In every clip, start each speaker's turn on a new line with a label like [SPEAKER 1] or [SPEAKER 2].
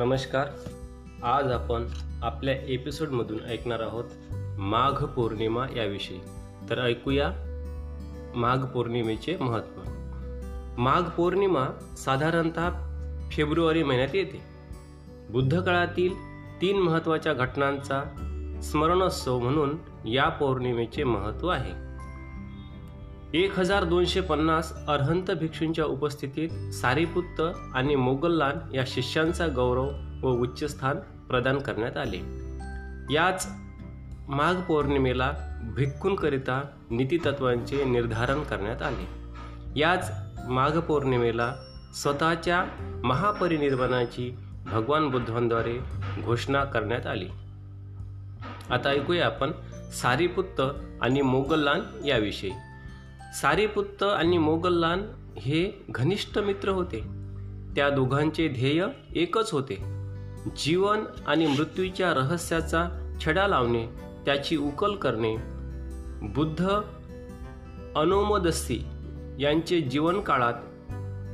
[SPEAKER 1] नमस्कार. आज आपण आपल्या एपिसोडमधून ऐकणार आहोत माघ पौर्णिमा याविषयी. तर ऐकूया माघ पौर्णिमेचे महत्त्व. माघ पौर्णिमा साधारणतः फेब्रुवारी महिन्यात येते. बुद्ध काळातील तीन महत्त्वाच्या घटनांचा स्मरणोत्सव म्हणून या पौर्णिमेचे महत्त्व आहे. एक हजार दोनशे पन्नास अर्हंत भिक्षूंच्या उपस्थितीत सारीपुत्त आणि मोगल्लान या शिष्यांचा गौरव व उच्चस्थान प्रदान करण्यात आले. याच माघ पौर्णिमेला भिक्खूंकरिता नीतितत्वांचे निर्धारण करण्यात आले. याच माघ पौर्णिमेला स्वतःच्या महापरिनिर्वाणाची भगवान बुद्धांद्वारे घोषणा करण्यात आली. आता ऐकूया आपण सारीपुत्त आणि मोगल्लान याविषयी. सारीपुत्त आणि मोगल्लान हे घनिष्ठ मित्र होते. त्या दोघांचे ध्येय एकच होते. जीवन आणि मृत्यूच्या रहस्याचा छडा लावणे त्याची उकल करणे. बुद्ध अनोमदस्सी यांचे जीवनकाळात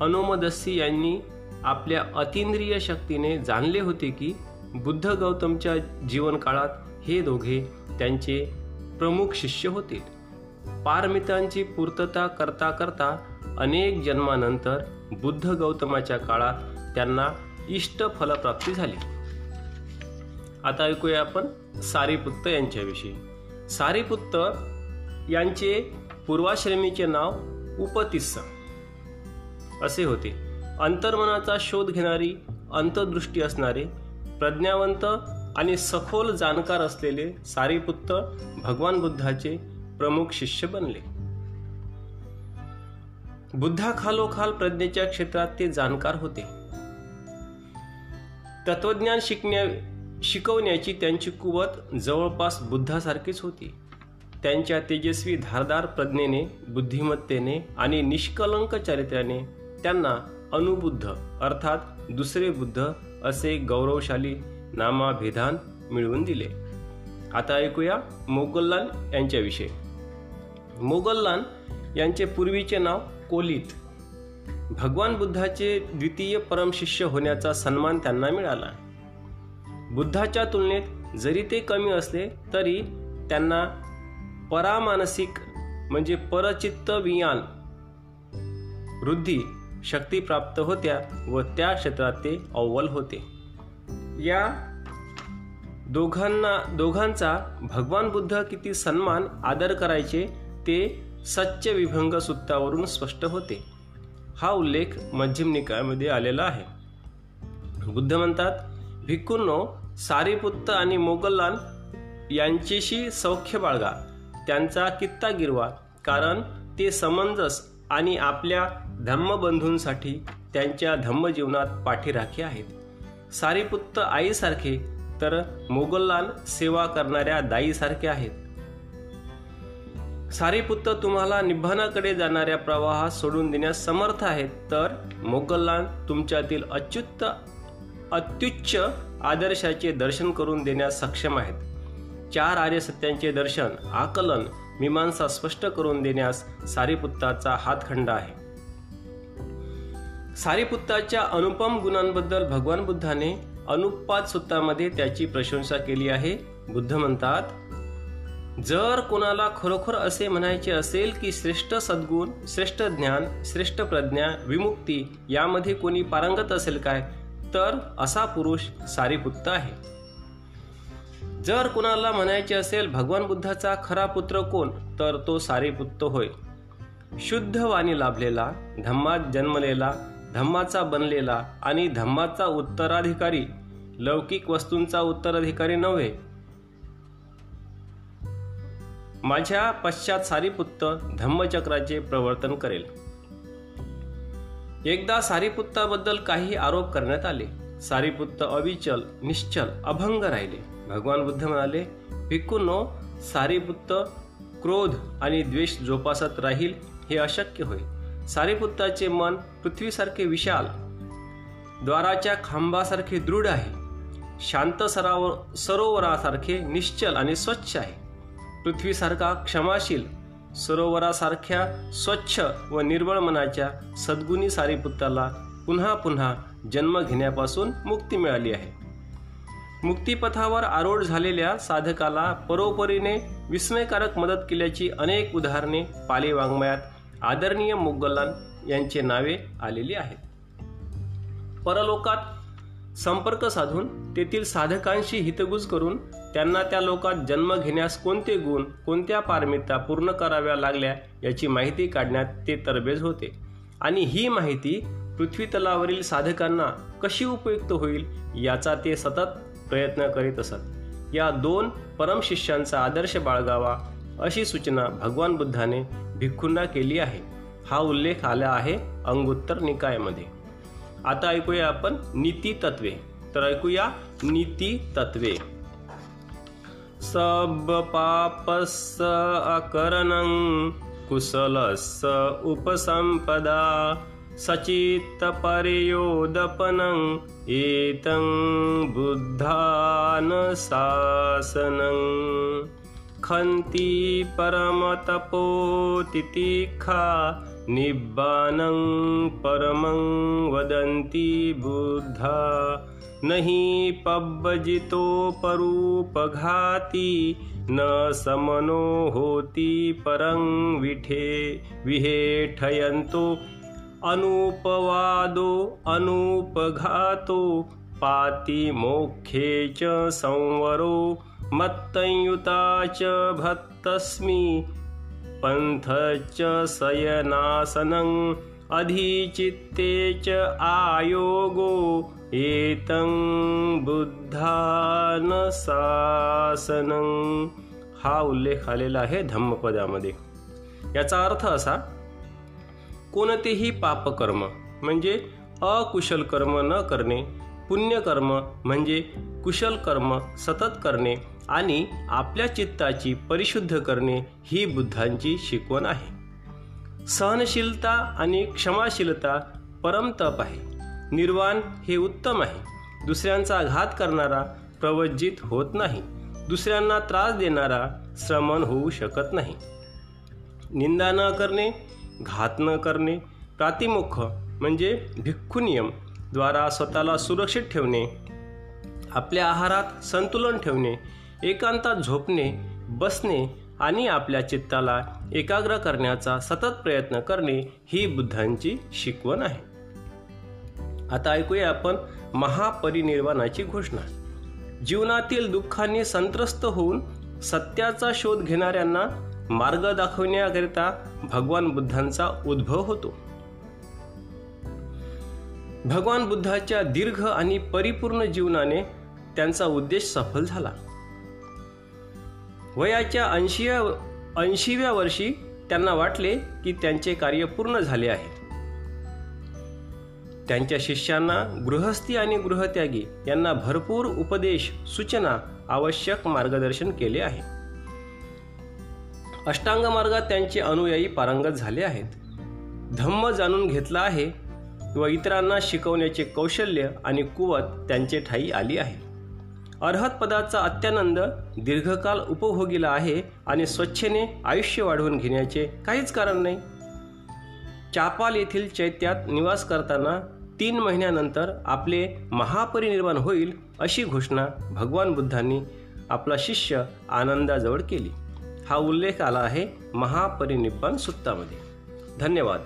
[SPEAKER 1] अनोमदस्सी यांनी आपल्या अतिंद्रिय शक्तीने जाणले होते की बुद्ध गौतमच्या जीवनकाळात हे दोघे त्यांचे प्रमुख शिष्य होते. पारमितांची पूर्तता करता करता अनेक जन्मानंतर बुद्ध गौतमाच्या काळात त्यांना इष्ट फलप्राप्ती झाली. आता ऐकूया आपण सारीपुत्त यांच्याविषयी. सारीपुत्त यांचे पूर्वाश्रमीचे नाव उपतिस्स. असे होते. अंतर्मनाचा शोध घेणारी अंतदृष्टी असणारे प्रज्ञावंत आणि सखोल जाणकार असलेले सारीपुत्त भगवान बुद्धाचे प्रमुख शिष्य बनले. बुद्धाखालोखाल प्रज्ञेच्या क्षेत्रात ते जाणकार होते. तत्वज्ञान शिकण्या शिकवण्याची त्यांची कुवत जवळपास बुद्धासारखीच होती. त्यांच्या तेजस्वी धारदार प्रज्ञेने बुद्धिमत्तेने आणि निष्कलंक चारित्र्याने त्यांना अनुबुद्ध अर्थात दुसरे बुद्ध असे गौरवशाली नामाभिधान मिळवून दिले. आता ऐकूया मोगललाल यांच्याविषयी. मोगल्लान यांचे पूर्वीचे नाव कोलित. भगवान बुद्धाचे द्वितीय परमशिष्य होण्याचा सन्मान त्यांना मिळाला. बुद्धाच्या तुलनेत जरी ते कमी असले तरी त्यांना परामानसिक म्हणजे परचित्त वियान वृद्धी शक्ती प्राप्त होत्या व त्या क्षेत्रात ते अव्वल होते. या दोघांना दोघांचा भगवान बुद्ध किती सन्मान आदर करायचे ते सच्च विभंग सूत्रावरून स्पष्ट होते. हा उल्लेख मध्यम निकायामध्ये आलेला आहे. बुद्ध म्हणतात भिक्कूंनो सारीपुत्त आणि मोगल्लान यांच्याशी सौख्य बाळगा. त्यांचा कित्ता गिरवा कारण ते समंजस आणि आपल्या धम्मबंधूंसाठी त्यांच्या धम्मजीवनात पाठीराखे आहेत. सारीपुत्त आईसारखे तर मोगल्लान सेवा करणाऱ्या दाईसारखे आहेत. सारीपुत्त तुम्हाला निभानाकडे जाणाऱ्या प्रवाहात सोडून देण्यास समर्थ आहेत. तर मोगल्लान तुमच्यातील अच्युत अत्युच्च आदर्शाचे दर्शन करून देण्यास सक्षम आहेत. चार आर्य सत्यांचे दर्शन आकलन मीमांसा स्पष्ट करून देण्यास सारीपुत्ताचा हातखंड आहे. सारीपुत्ताच्या अनुपम गुणांबद्दल भगवान बुद्धाने अनुपात सूत्रामध्ये त्याची प्रशंसा केली आहे. बुद्ध म्हणतात जर कोणाला खरोखर असे म्हणायचे असेल की श्रेष्ठ सद्गुण श्रेष्ठ ज्ञान श्रेष्ठ प्रज्ञा विमुक्ती यामध्ये कोणी पारंगत असेल काय? तर असा पुरुष सारीपुत्त आहे. जर कुणाला म्हणायचे असेल भगवान बुद्धाचा खरा पुत्र कोण? तर तो सारीपुत्त होय. शुद्ध वाणी लाभलेला धम्मात जन्मलेला धम्माचा बनलेला आणि धम्माचा उत्तराधिकारी लौकिक वस्तूंचा उत्तराधिकारी नव्हे माझ्या पश्चात सारीपुत्त धम्मचक्राचे प्रवर्तन करेल. एकदा सारीपुत्ताबद्दल काही आरोप करण्यात आले. सारीपुत्त अविचल निश्चल अभंग राहिले. भगवान बुद्ध म्हणाले भिक्कूनो सारीपुत्त क्रोध आणि द्वेष जोपासत राहील हे अशक्य होय. सारीपुत्ताचे मन पृथ्वीसारखे विशाल द्वाराच्या खांबासारखे दृढ आहे. शांत सरावर सरोवरासारखे निश्चल आणि स्वच्छ आहे. पृथ्वीसारखा क्षमाशील सरोवरासारख्या स्वच्छ व निर्मळ मनाच्या सद्गुणी सारीपुत्राला पुन्हा पुन्हा जन्म घेण्यापासून मुक्ती मिळाली आहे. मुक्तिपथावर आरोढ झालेल्या साधकाला परोपरीने विस्मयकारक मदत केल्याची अनेक उदाहरणे पाली वाङ्मयात आदरणीय मुगलान यांचे नावे आलेली आहेत. परलोकात संपर्क साधून तेथील साधकांशी हितगुज करून त्यांना त्या लोकात जन्म घेण्यास कोणते गुण कोणत्या पारमिता पूर्ण कराव्या लागल्या याची माहिती काढण्यात ते तरबेज होते. आणि ही माहिती पृथ्वीतलावरील साधकांना कशी उपयुक्त होईल याचा ते सतत प्रयत्न करीत असत. या दोन परमशिष्यांचा आदर्श बाळगावा अशी सूचना भगवान बुद्धाने भिक्खूंना केली आहे. हा उल्लेख आला आहे अंगुत्तर निकायमध्ये. आता ऐकूया आपण नीती तत्वे. तर ऐकूया नीती तत्वे. सब पापस अकरण कुशलस उपसंपदा सचित पर्योदपनं एतं बुद्धान शासनं खन्ति परमतपो तितिखा निब्बानं परमं वदन्ति बुद्धा। नहि पब्बजितो परूपघाती न समनो होती परं विठे विहेठयन्तो अनुपवादो अनुपघातो पाति मोक्षे च संवरो। मत्तंयुता च भक्तस्मि च शयनासनम् अधिचित्ते च आयोगो एतं बुद्धानसासनं. हा उल्लेख आलेला आहे धम्मपदामध्ये. याचा अर्थ असा कोणतेही पापकर्म म्हणजे अकुशल कर्म न करणे पुण्यकर्म म्हणजे कुशल कर्म सतत करणे आणि आपल्या चित्ताची परिशुद्ध करणे ही बुद्धांची शिकवण आहे. सहनशीलता आणि क्षमाशीलता परमतप आहे. निर्वाण हे उत्तम आहे. दुसऱ्यांचा घात करणारा प्रवज्जित होत नाही. दुसऱ्यांना त्रास देणारा श्रमण होऊ शकत नाही. निंदा न करणे घात न करणे प्रातिमुख म्हणजे भिक्खू नियम द्वारा स्वतःला सुरक्षित ठेवणे आपल्या आहारात संतुलन ठेवणे एकांतात झोपणे बसणे आणि आपल्या चित्ताला एकाग्र करण्याचा सतत प्रयत्न करणे ही बुद्धांची शिकवण आहे. आता ऐकूया आपण महापरिनिर्वाणाची घोषणा. जीवनातील दुःखाने संत्रस्त होऊन सत्याचा शोध घेणाऱ्यांना मार्ग दाखवण्याकरिता भगवान बुद्धांचा उद्भव होतो. भगवान बुद्धाच्या दीर्घ आणि परिपूर्ण जीवनाने त्यांचा उद्देश सफल झाला. वयाच्या ऐंशीव्या ऐंशीव्या वर्षी त्यांना वाटले की त्यांचे कार्य पूर्ण झाले आहे. त्यांच्या शिष्यांना गृहस्थी आणि गृहत्यागी यांना भरपूर उपदेश सूचना आवश्यक मार्गदर्शन केले आहे. अष्टांग मार्गात त्यांचे अनुयायी पारंगत झाले आहेत. धम्म जाणून घेतला आहे व इतरांना शिकवण्याचे कौशल्य आणि कुवत त्यांचे ठाई आली आहे. अर्हत पदाचा अत्यानंद दीर्घकाल उपभोगीला आहे आणि स्वच्छेने आयुष्य वाढवून घेण्याचे काहीच कारण नाही. चापाल येथील चैत्यात निवास करताना तीन महिन्यानंतर आपले महापरिनिर्वाण होईल अशी घोषणा भगवान बुद्धांनी आपला शिष्य आनंदाजवळ केली. हा उल्लेख आला आहे महापरिनिर्वाण सुत्तामध्ये धन्यवाद.